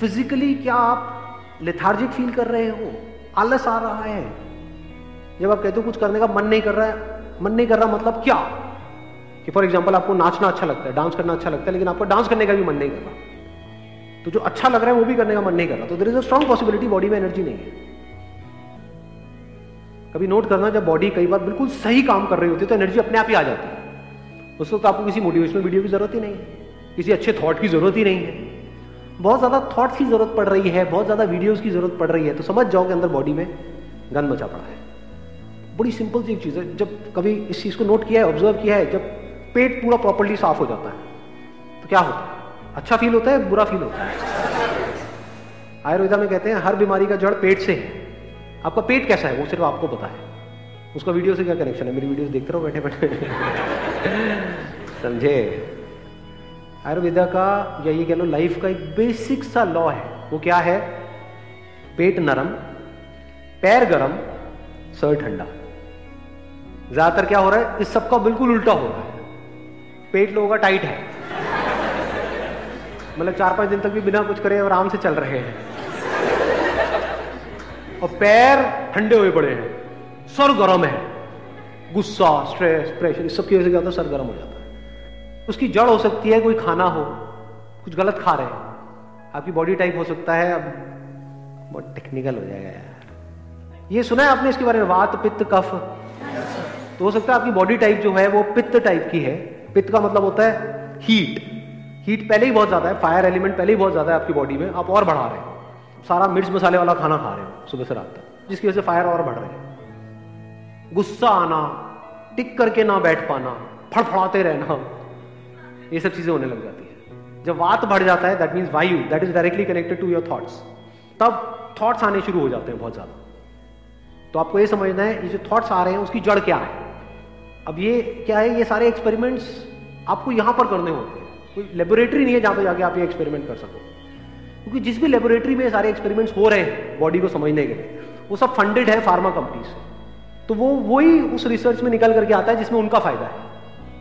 Physically क्या आप lethargic feel कर रहे हो? आलस आ रहा है। जब आप कहते हो कुछ करने का मन नहीं कर रहा है, मन नहीं कर रहा मतलब क्या? कि फॉर एग्ज़ाम्पल आपको नाचना अच्छा लगता है डांस करना अच्छा लगता है, लेकिन आपको डांस करने का भी मन नहीं कर रहा। तो जो अच्छा लग रहा है, वो भी करने का मन नहीं कर रहा। तो there is a strong possibility body में एनर्जी नहीं है। कभी नोट करना, जब बॉडी कई बार बिल्कुल सही काम कर रही होती है तो एनर्जी अपने आप ही आ जाती है। उस वक्त आपको किसी मोटिवेशनल वीडियो की ज़रूरत ही नहीं है। किसी अच्छे थॉट की ज़रूरत ही नहीं है। बहुत ज़्यादा थॉट्स की ज़रूरत पड़ रही है, बहुत ज़्यादा वीडियोस की ज़रूरत पड़ रही है तो समझ जाओ कि अंदर बॉडी में गन मचा पड़ा है। बड़ी सिंपल सी एक चीज़ है, जब कभी इस चीज़ को नोट किया है ऑब्ज़र्व किया है, जब पेट पूरा प्रॉपरली साफ़ हो जाता है तो क्या होता है? अच्छा फील होता है, बुरा फील होता है? आयुर्वेदा में कहते हैं, हर बीमारी का जड़ पेट से है। आपका पेट कैसा है, वो सिर्फ़ आपको पता है। उसका वीडियो से क्या कनेक्शन है? मेरी वीडियोस देखते रहो बैठे बैठे समझे? आयुर्वेदा का या ये कह लो लाइफ का एक बेसिक सा लॉ है। वो क्या है? पेट नरम, पैर गरम, सर ठंडा। ज़्यादातर क्या हो रहा है? इस सबका बिल्कुल उल्टा हो रहा है। पेट लोगों का टाइट है। मतलब चार पाँच दिन तक भी बिना कुछ करे आराम से चल रहे हैं। और पैर ठंडे हुए पड़े हैं। सर गर्म है। गुस्सा स्ट्रेस प्रेशर इस सब की वजह से क्या होता है सर गर्म हो जाता है। उसकी जड़ हो सकती है, कोई खाना हो, कुछ गलत खा रहे हैं। आपकी बॉडी टाइप हो सकता है, अब बहुत टेक्निकल हो जाएगा यार। ये सुना है आपने इसके बारे में, वात, पित्त, कफ? तो हो सकता है आपकी बॉडी टाइप जो है, वो पित्त टाइप की है। पित्त का मतलब होता है हीट हीट पहले ही बहुत ज़्यादा है फायर एलिमेंट पहले ही बहुत ज़्यादा है आपकी बॉडी में, आप और बढ़ा रहे हैं। सारा मिर्च मसाले वाला खाना खा रहे हो सुबह से रात तक, जिसकी वजह से फायर और बढ़ रहे हैं। गुस्सा आना, टिक करके ना बैठ पाना, फड़फड़ाते रहना ये सब चीज़ें होने लग जाती है। जब वात बढ़ जाता है दैट मीन्स वायु that is directly connected to your thoughts तब थॉट्स आने शुरू हो जाते हैं बहुत ज़्यादा। तो आपको ये समझना है, ये जो थॉट्स आ रहे हैं, उसकी जड़ क्या है? अब ये क्या है? ये सारे एक्सपेरिमेंट्स आपको यहाँ पर करने होते हैं। कोई लेबोरेटरी नहीं है जहाँ पर जाके आप ये एक्सपेरिमेंट कर सको। क्योंकि जिस भी लेबोरेटरी में सारे एक्सपेरिमेंट्स हो रहे हैं बॉडी को समझने के लिए, वो सब फंडेड है फार्मा कंपनी से। तो वो वही उस रिसर्च में निकल करके आता है जिसमें उनका फ़ायदा है।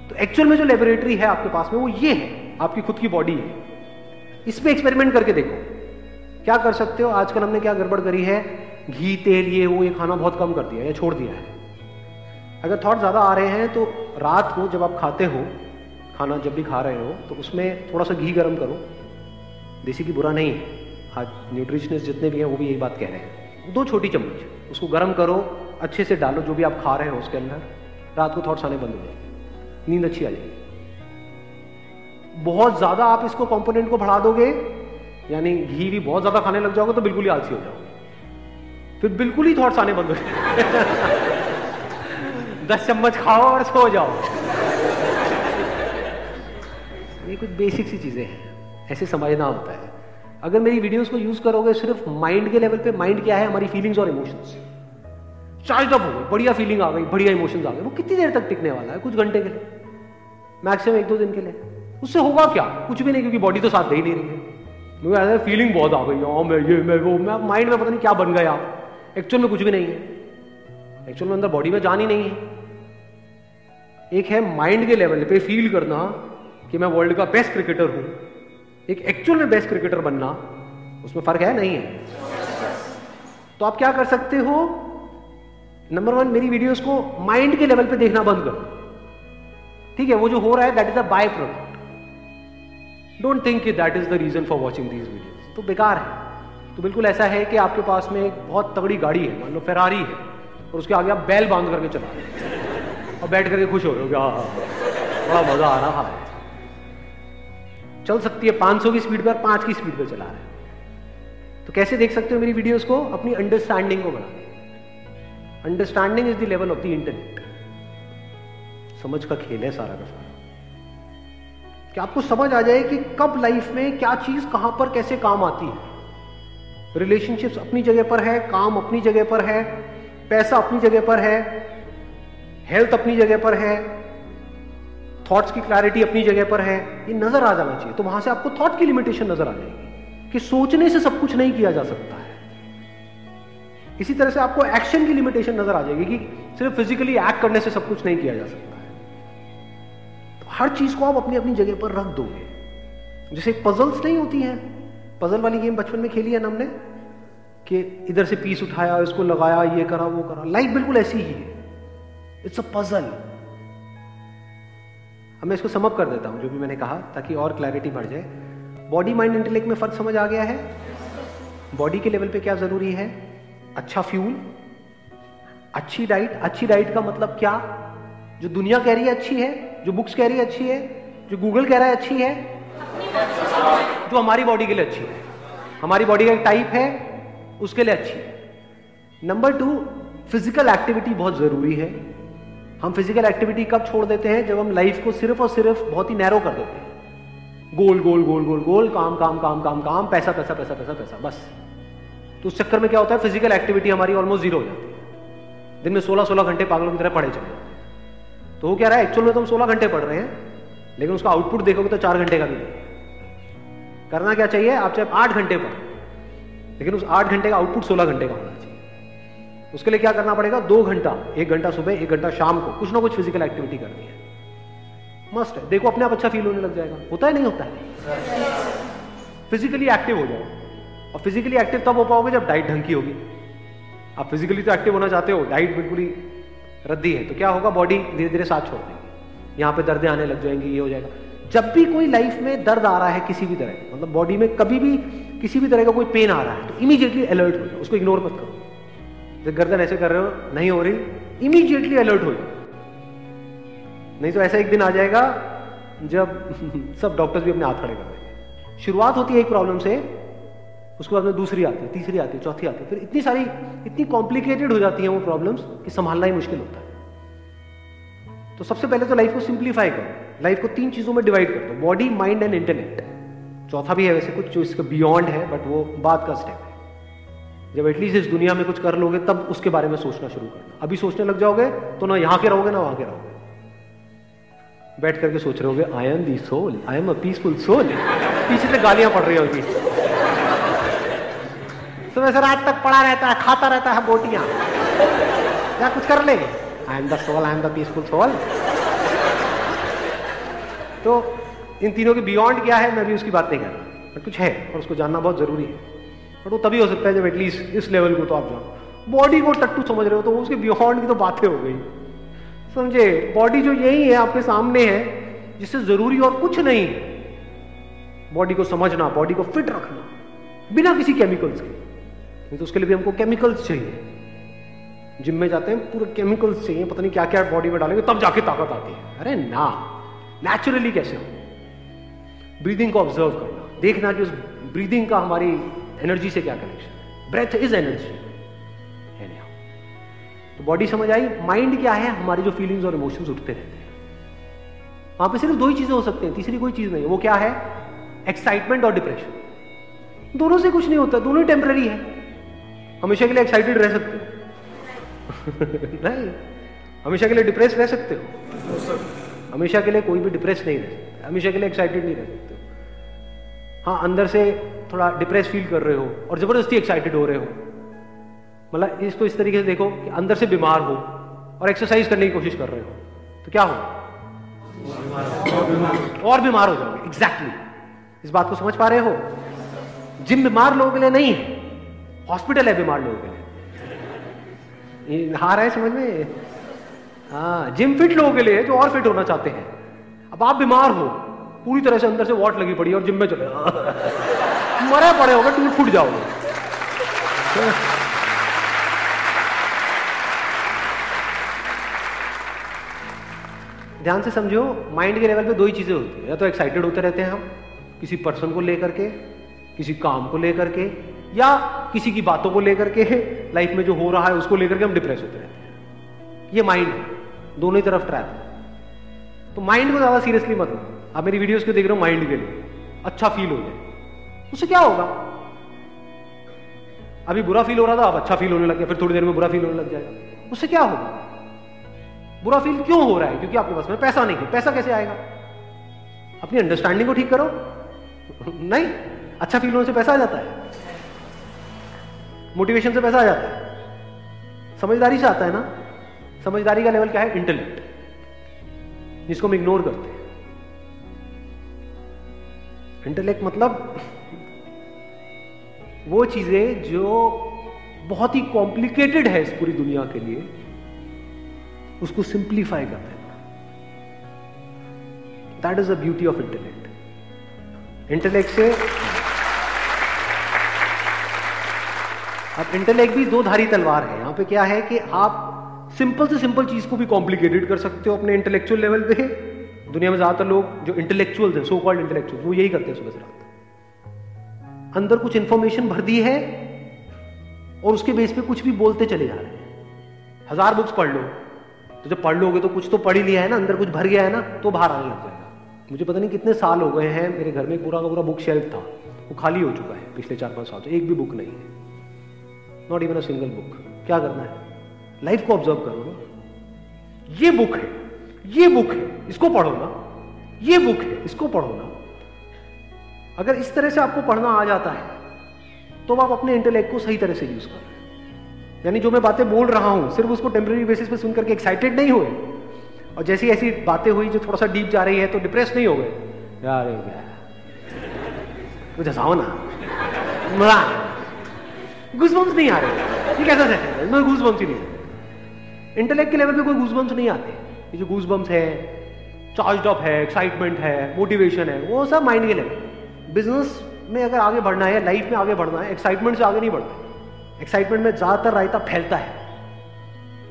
तो एक्चुअल में जो लेबोरेटरी है आपके पास में, वो ये है, आपकी खुद की बॉडी है। इस पर एक्सपेरिमेंट करके देखो। क्या कर सकते हो? आजकल हमने क्या गड़बड़ करी है? घी, तेल, ये, वो, ये खाना बहुत कम कर दिया या छोड़ दिया है। अगर थॉट ज़्यादा आ रहे हैं तो रात को जब आप खाते हो, खाना जब भी खा रहे हो तो उसमें थोड़ा सा घी गर्म करो। देसी की बुरा नहीं है। आज न्यूट्रिशनिस्ट जितने भी हैं, वो भी यही बात कह रहे हैं। दो छोटी चम्मच, उसको गर्म करो, अच्छे से डालो, जो भी आप खा रहे हो उसके अंदर। रात को थॉट्स आने बंद हो जाएँगे। नींद अच्छी आ जाएगी। बहुत ज़्यादा आप इसको कंपोनेंट को बढ़ा दोगे, यानी घी भी बहुत ज़्यादा खाने लग जाओगे तो बिल्कुल ही आलसी हो जाओगे। फिर बिल्कुल ही थॉट्स आने बंद हो दस चम्मच खाओ और सो जाओ। ये कुछ बेसिक सी चीज़ें हैं। ऐसे समझना होता है। अगर मेरी वीडियोस को यूज़ करोगे, सिर्फ़ माइंड के लेवल पे माइंड क्या है? हमारी फीलिंग्स और इमोशंस चार्ज अप हो गए बढ़िया फीलिंग आ गई, बढ़िया इमोशंस आ गए। वो कितनी देर तक टिकने वाला है? कुछ घंटे के लिए। मैक्सिमम एक दो दिन के लिए। उससे होगा क्या? कुछ भी नहीं, क्योंकि बॉडी तो साथ दे ही नहीं रही है। मुझे ऐसा फीलिंग बहुत आ गई हाँ मैं ये, मैं वो, मैं माइंड में पता नहीं क्या बन गया। एक्चुअल में कुछ भी नहीं है। एक्चुअल में अंदर बॉडी में जान ही नहीं है। एक है माइंड के लेवल पे फील करना कि मैं वर्ल्ड का बेस्ट क्रिकेटर हूँ। एक एक्चुअल में बेस्ट क्रिकेटर बनना, उसमें फ़र्क है? नहीं है। तो आप क्या कर सकते हो? नंबर वन मेरी वीडियोस को माइंड के लेवल पे देखना बंद करो। ठीक है वो जो हो रहा है that is a byproduct don't think कि that is the reason for watching these videos तो बेकार है। तो बिल्कुल ऐसा है कि आपके पास में एक बहुत तगड़ी गाड़ी है मान लो फेरारी है और उसके आगे आप बैल बाँध करके चला रहे और बैठ करके खुश हो रहे हो हाँ, हाँ, बड़ा मज़ा आ रहा है चल सकती है 500 की स्पीड पर पाँच की स्पीड पर चला रहे हैं। तो कैसे देख सकते हो मेरी वीडियोस को? अपनी अंडरस्टैंडिंग को बढ़ा understanding is the level of the internet समझ का खेल है सारा का सारा। कि आपको समझ आ जाए कि कब लाइफ में क्या चीज़ कहाँ पर कैसे काम आती है? रिलेशनशिप्स अपनी जगह पर है, काम अपनी जगह पर है, पैसा अपनी जगह पर है हेल्थ अपनी जगह पर है थॉट्स की क्लैरिटी अपनी जगह पर है, ये नज़र आ जाना चाहिए। तो वहाँ से आपको थॉट की लिमिटेशन नज़र आ जाएगी कि सोचने से सब कुछ नहीं किया जा सकता है। इसी तरह से आपको एक्शन की लिमिटेशन नज़र आ जाएगी कि सिर्फ़ फिजिकली एक्ट करने से सब कुछ नहीं किया जा सकता। हर चीज़ को आप अपनी अपनी जगह पर रख दोगे। जैसे पजल्स नहीं होती हैं। पजल वाली गेम बचपन में खेली है ना हमने? कि इधर से पीस उठाया, इसको लगाया, ये करा, वो करा। लाइफ बिल्कुल ऐसी ही है। इट्स अ पजल अब मैं इसको समअप कर देता हूँ, जो भी मैंने कहा, ताकि और क्लैरिटी बढ़ जाए। बॉडी माइंड इंटेलेक्ट में फ़र्क समझ आ गया है। बॉडी के लेवल पे क्या ज़रूरी है? अच्छा फ्यूल अच्छी डाइट अच्छी डाइट का मतलब क्या? जो दुनिया कह रही है अच्छी है, जो बुक्स कह रही है अच्छी है, जो गूगल कह रहा है अच्छी है, जो हमारी बॉडी के लिए अच्छी है। हमारी बॉडी का एक टाइप है, उसके लिए अच्छी है। नंबर टू फ़िज़िकल एक्टिविटी बहुत ज़रूरी है। हम फ़िज़िकल एक्टिविटी कब छोड़ देते हैं? जब हम लाइफ को सिर्फ़ और सिर्फ़ बहुत ही नैरो कर देते हैं। गोल गोल गोल गोल गोल काम काम काम काम काम, पैसा पैसा पैसा पैसा पैसा, बस। तो उस चक्कर में क्या होता है? फ़िज़िकल एक्टिविटी हमारी ऑलमोस्ट ज़ीरो हो जाती है। दिन में सोलह सोलह घंटे पागलों की तरह पढ़े चले तो वो क्या रहा है एक्चुअल में तो हम सोलह घंटे पढ़ रहे हैं, लेकिन उसका आउटपुट देखोगे तो चार घंटे का भी करना क्या चाहिए? आप चाहे आठ घंटे पढ़ो, लेकिन उस आठ घंटे का आउटपुट सोलह घंटे का होना चाहिए। उसके लिए क्या करना पड़ेगा? दो घंटा, एक घंटा सुबह, एक घंटा शाम को, कुछ ना कुछ फ़िज़िकल एक्टिविटी करनी है। मस्ट है। देखो, अपने आप अच्छा फील होने लग जाएगा। होता है, नहीं होता है? फिजिकली एक्टिव हो जाओ। और फिजिकली एक्टिव तब हो पाओगे जब डाइट ढंग की होगी। आप फिजिकली तो एक्टिव होना चाहते हो डाइट बिल्कुल ही रद्दी है तो क्या होगा? बॉडी धीरे धीरे साथ छोड़ देगी। यहाँ पे दर्दें आने लग जाएँगी, ये हो जाएगा। जब भी कोई लाइफ में दर्द आ रहा है किसी भी तरह मतलब बॉडी में कभी भी किसी भी तरह का कोई पेन आ रहा है तो इमीडिएटली अलर्ट हो जाओ, उसको इग्नोर मत करो। जब गर्दन ऐसे कर रहे हो, नहीं हो रही इमीजिएटली अलर्ट हो जाओ। नहीं तो ऐसा एक दिन आ जाएगा, जब सब डॉक्टर्स भी अपने हाथ खड़े कर देंगे। शुरुआत होती है एक प्रॉब्लम से उसके बाद में दूसरी आती है, तीसरी आती है, चौथी आती है। फिर इतनी सारी, इतनी कॉम्प्लिकेटेड हो जाती है वो प्रॉब्लम्स कि संभालना ही मुश्किल होता है। तो सबसे पहले तो लाइफ को सिंप्लीफाई करो। लाइफ को तीन चीज़ों में डिवाइड कर दो बॉडी माइंड एंड इंटरनेट चौथा भी है वैसे कुछ जो इसका बियॉन्ड है बट वो बात का स्टेप है। जब एटलीस्ट इस दुनिया में कुछ कर लोगे, तब उसके बारे में सोचना शुरू करना अभी सोचने लग जाओगे तो ना यहाँ के रहोगे, ना वहाँ के रहोगे। बैठ करके सोच रहे होगे I am the soul I am a peaceful soul पीछे से गालियाँ पड़ रही होगी। सुबह से रात तक पड़ा रहता है, खाता रहता है बोटियाँ। क्या कुछ कर ले I am the soul I am the peaceful soul तो इन तीनों के बियॉन्ड क्या है, मैं भी उसकी बात नहीं कर रहा बट कुछ है, और उसको जानना बहुत ज़रूरी है। बट वो तभी हो सकता है जब एटलीस्ट इस लेवल को तो आप जाओ। बॉडी को टट्टू समझ रहे हो तो उसके बियॉन्ड की तो बातें हो गई। समझे? बॉडी जो यही है, आपके सामने है, जिससे ज़रूरी और कुछ नहीं बॉडी को समझना बॉडी को फिट रखना, बिना किसी केमिकल्स के। नहीं तो उसके लिए भी हमको केमिकल्स चाहिए। जिम में जाते हैं, पूरे केमिकल्स चाहिए, पता नहीं क्या क्या बॉडी में डालेंगे, तब जाके ताकत आती है। अरे ना नेचुरली कैसे हो? ब्रीदिंग को ऑब्ज़र्व करना, देखना कि उस ब्रीदिंग का हमारी एनर्जी से क्या कनेक्शन है। ब्रेथ इज़ एनर्जी तो बॉडी समझ आई? माइंड क्या है? हमारी जो फीलिंग्स और इमोशंस उठते रहते हैं। वहाँ पे सिर्फ़ दो ही चीज़ें हो सकती हैं, तीसरी कोई चीज़ नहीं वो क्या है? एक्साइटमेंट और डिप्रेशन दोनों से कुछ नहीं होता, दोनों ही टेम्पररी है। हमेशा के लिए एक्साइटेड रह सकते हो। नहीं। हमेशा के लिए डिप्रेस रह सकते हो। हमेशा के लिए कोई भी डिप्रेस नहीं रह सकता। हमेशा के लिए एक्साइटेड नहीं रह सकते हाँ। अंदर से थोड़ा डिप्रेस फील कर रहे हो और ज़बरदस्ती एक्साइटेड हो रहे हो। मतलब इसको इस तरीके से देखो कि अंदर से बीमार हो और एक्सरसाइज करने की कोशिश कर रहे हो। तो क्या हो और बीमार हो जाओगे। Exactly exactly. इस बात को समझ पा रहे हो? जिम बीमार लोगों के लिए नहीं है। हॉस्पिटल है बीमार लोगों के लिए। हार है समझ में? हाँ जिम फिट लोगों के लिए जो और फिट होना चाहते हैं। अब आप बीमार हो, पूरी तरह से अंदर से वॉट लगी पड़ी और जिम में चले मरे पड़े होगे टूट फूट जाओगे। ध्यान से समझो माइंड के लेवल पे दो ही चीज़ें होती है। या तो एक्साइटेड होते रहते हैं हम, किसी पर्सन को लेकर के, किसी काम को लेकर के, या किसी की बातों को लेकर के लाइफ में जो हो रहा है उसको लेकर के हम डिप्रेस होते रहते हैं। ये माइंड है, दोनों ही तरफ़ ट्रैप है। तो माइंड को ज़्यादा सीरियसली मत लो। आप मेरी वीडियोस को देख रहे हो माइंड के लिए? अच्छा फील हो जाए। उससे क्या होगा? अभी बुरा फील हो रहा था, अब अच्छा फील होने लग गया, फिर थोड़ी देर में बुरा फील होने लग जाएगा। उससे क्या होगा? बुरा फील क्यों हो रहा है? क्योंकि आपके पास में पैसा नहीं है। पैसा कैसे आएगा? अपनी अंडरस्टैंडिंग को ठीक करो। नहीं अच्छा फील होने से पैसा आ जाता है। मोटिवेशन से पैसा आ जाता है। समझदारी से आता है ना? समझदारी का लेवल क्या है? इंटेलेक्ट जिसको हम इग्नोर करते हैं। इंटेलेक्ट मतलब वो चीज़ें जो बहुत ही कॉम्प्लिकेटेड है इस पूरी दुनिया के लिए, उसको सिंप्लीफाई कर देना that is the beauty of intellect intellect से अब इंटेलेक्ट भी दो धारी तलवार है। यहाँ पे क्या है कि आप सिंपल से सिंपल चीज़ को भी कॉम्प्लिकेटेड कर सकते हो अपने इंटेलेक्चुअल लेवल पे। दुनिया में ज़्यादातर लोग जो इंटेलेक्चुअल हैं सो कॉल्ड इंटेलेक्चुअल वो यही करते हैं सुबह से रात अंदर कुछ इंफॉर्मेशन भर दी है और उसके बेस पे कुछ भी बोलते चले जा रहे हैं। हज़ार बुक्स पढ़ लो। तो जब पढ़ लोगे तो कुछ तो पढ़ ही लिया है ना, अंदर कुछ भर गया है ना तो बाहर आने लग जाएगा। मुझे पता नहीं कितने साल हो गए हैं, मेरे घर में पूरा का पूरा बुक शेल्फ था, वो खाली हो चुका है पिछले चार पाँच साल से, एक भी बुक नहीं है। Not even a single book क्या करना है? लाइफ को ऑब्ज़र्व करो ना। ये बुक है। ये बुक है। इसको पढ़ो ना। ये बुक है। इसको पढ़ो ना। अगर इस तरह से आपको पढ़ना आ जाता है तो आप अपने इंटेलेक्ट को सही तरह से यूज़ कर। रहे हैं यानी जो मैं बातें बोल रहा हूँ, सिर्फ़ उसको टेम्प्रेरी बेसिस पे सुन करके एक्साइटेड नहीं हुए। और जैसी ऐसी बातें हुई जो थोड़ा सा डीप जा रही है तो डिप्रेस नहीं हो गए। यार। कुछ हंसाओ ना। घुसबम्स नहीं आ रहे। ये कैसा सेशन है? घुसबम्स ही नहीं इंटेलेक्ट के लेवल पे कोई घूसबम्स नहीं आते। ये जो घूसबम्स है चार्ज अप है एक्साइटमेंट है मोटिवेशन है, वो सब माइंड के लेवल बिज़नेस में अगर आगे बढ़ना है लाइफ में आगे बढ़ना है एक्साइटमेंट से आगे नहीं बढ़ते। एक्साइटमेंट में ज़्यादातर रायता फैलता है।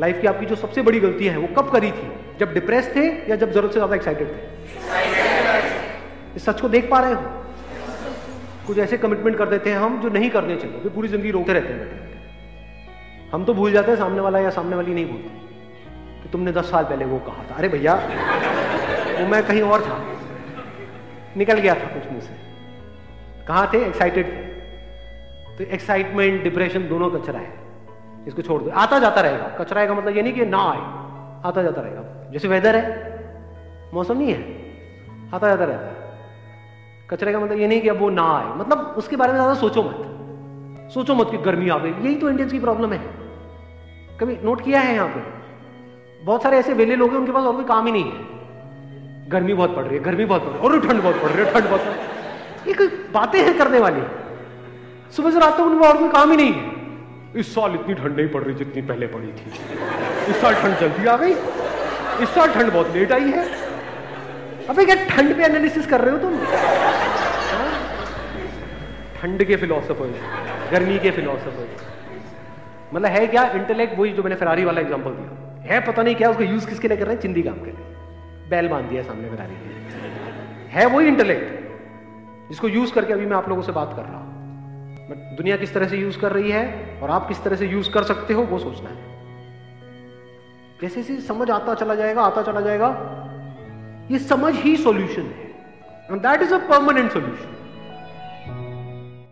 लाइफ की आपकी जो सबसे बड़ी गलती है, वो कब करी थी? जब डिप्रेस थे या जब ज़रूरत से ज़्यादा एक्साइटेड थे? इस सच को देख पा रहे हो? कुछ ऐसे कमिटमेंट कर देते हैं हम जो नहीं करने चाहिए, फिर पूरी ज़िंदगी रोकते रहते हैं बैठे हम तो भूल जाते हैं सामने वाला या सामने वाली नहीं भूलती कि तुमने दस साल पहले वो कहा था। अरे भैया, वो मैं कहीं और था। निकल गया था कुछ मुझसे कहा थे? एक्साइटेड थे। तो एक्साइटमेंट डिप्रेशन दोनों कचरा है। इसको छोड़ दो। आता जाता रहेगा। कचरा का मतलब ये नहीं कि ना आए। आता जाता रहेगा। जैसे वेदर है, मौसम नहीं है। आता जाता रहता है। कचरे का मतलब ये नहीं कि अब वो ना आए। मतलब उसके बारे में ज़्यादा सोचो मत। सोचो मत कि गर्मी आ गई। यही तो इंडियंस की प्रॉब्लम है। कभी नोट किया है यहाँ पे? बहुत सारे ऐसे वेले लोग हैं, उनके पास और कोई काम ही नहीं है। गर्मी बहुत पड़ रही है, गर्मी बहुत पड़ रही है, और ठंड बहुत पड़ रही है, ठंड बहुत पड़ रही है। ये बातें हैं करने वाली? सुबह से रात तक उनमें और कोई काम ही नहीं है। इस साल इतनी ठंड नहीं पड़ रही जितनी पहले पड़ी थी। इस साल ठंड जल्दी आ गई। इस साल ठंड बहुत लेट आई है। अबे क्या ठंड पे एनालिसिस कर रहे हो तुम? हाँ? ठंड के फिलोसफर गर्मी के फिलोसफर मतलब है क्या इंटेलेक्ट वही जो मैंने फरारी वाला एग्जांपल दिया? है पता नहीं क्या उसको यूज़ किसके लिए कर रहे हैं? चिंदी काम के लिए। बैल बाँध दिया सामने फरारी के है वही इंटेलेक्ट जिसको यूज़ करके अभी मैं आप लोगों से बात कर रहा हूँ। दुनिया किस तरह से यूज़ कर रही है और आप किस तरह से यूज़ कर सकते हो, वो सोचना है। जैसे जैसे समझ आता चला जाएगा, आता चला जाएगा ये समझ ही सॉल्यूशन है। And that is a permanent solution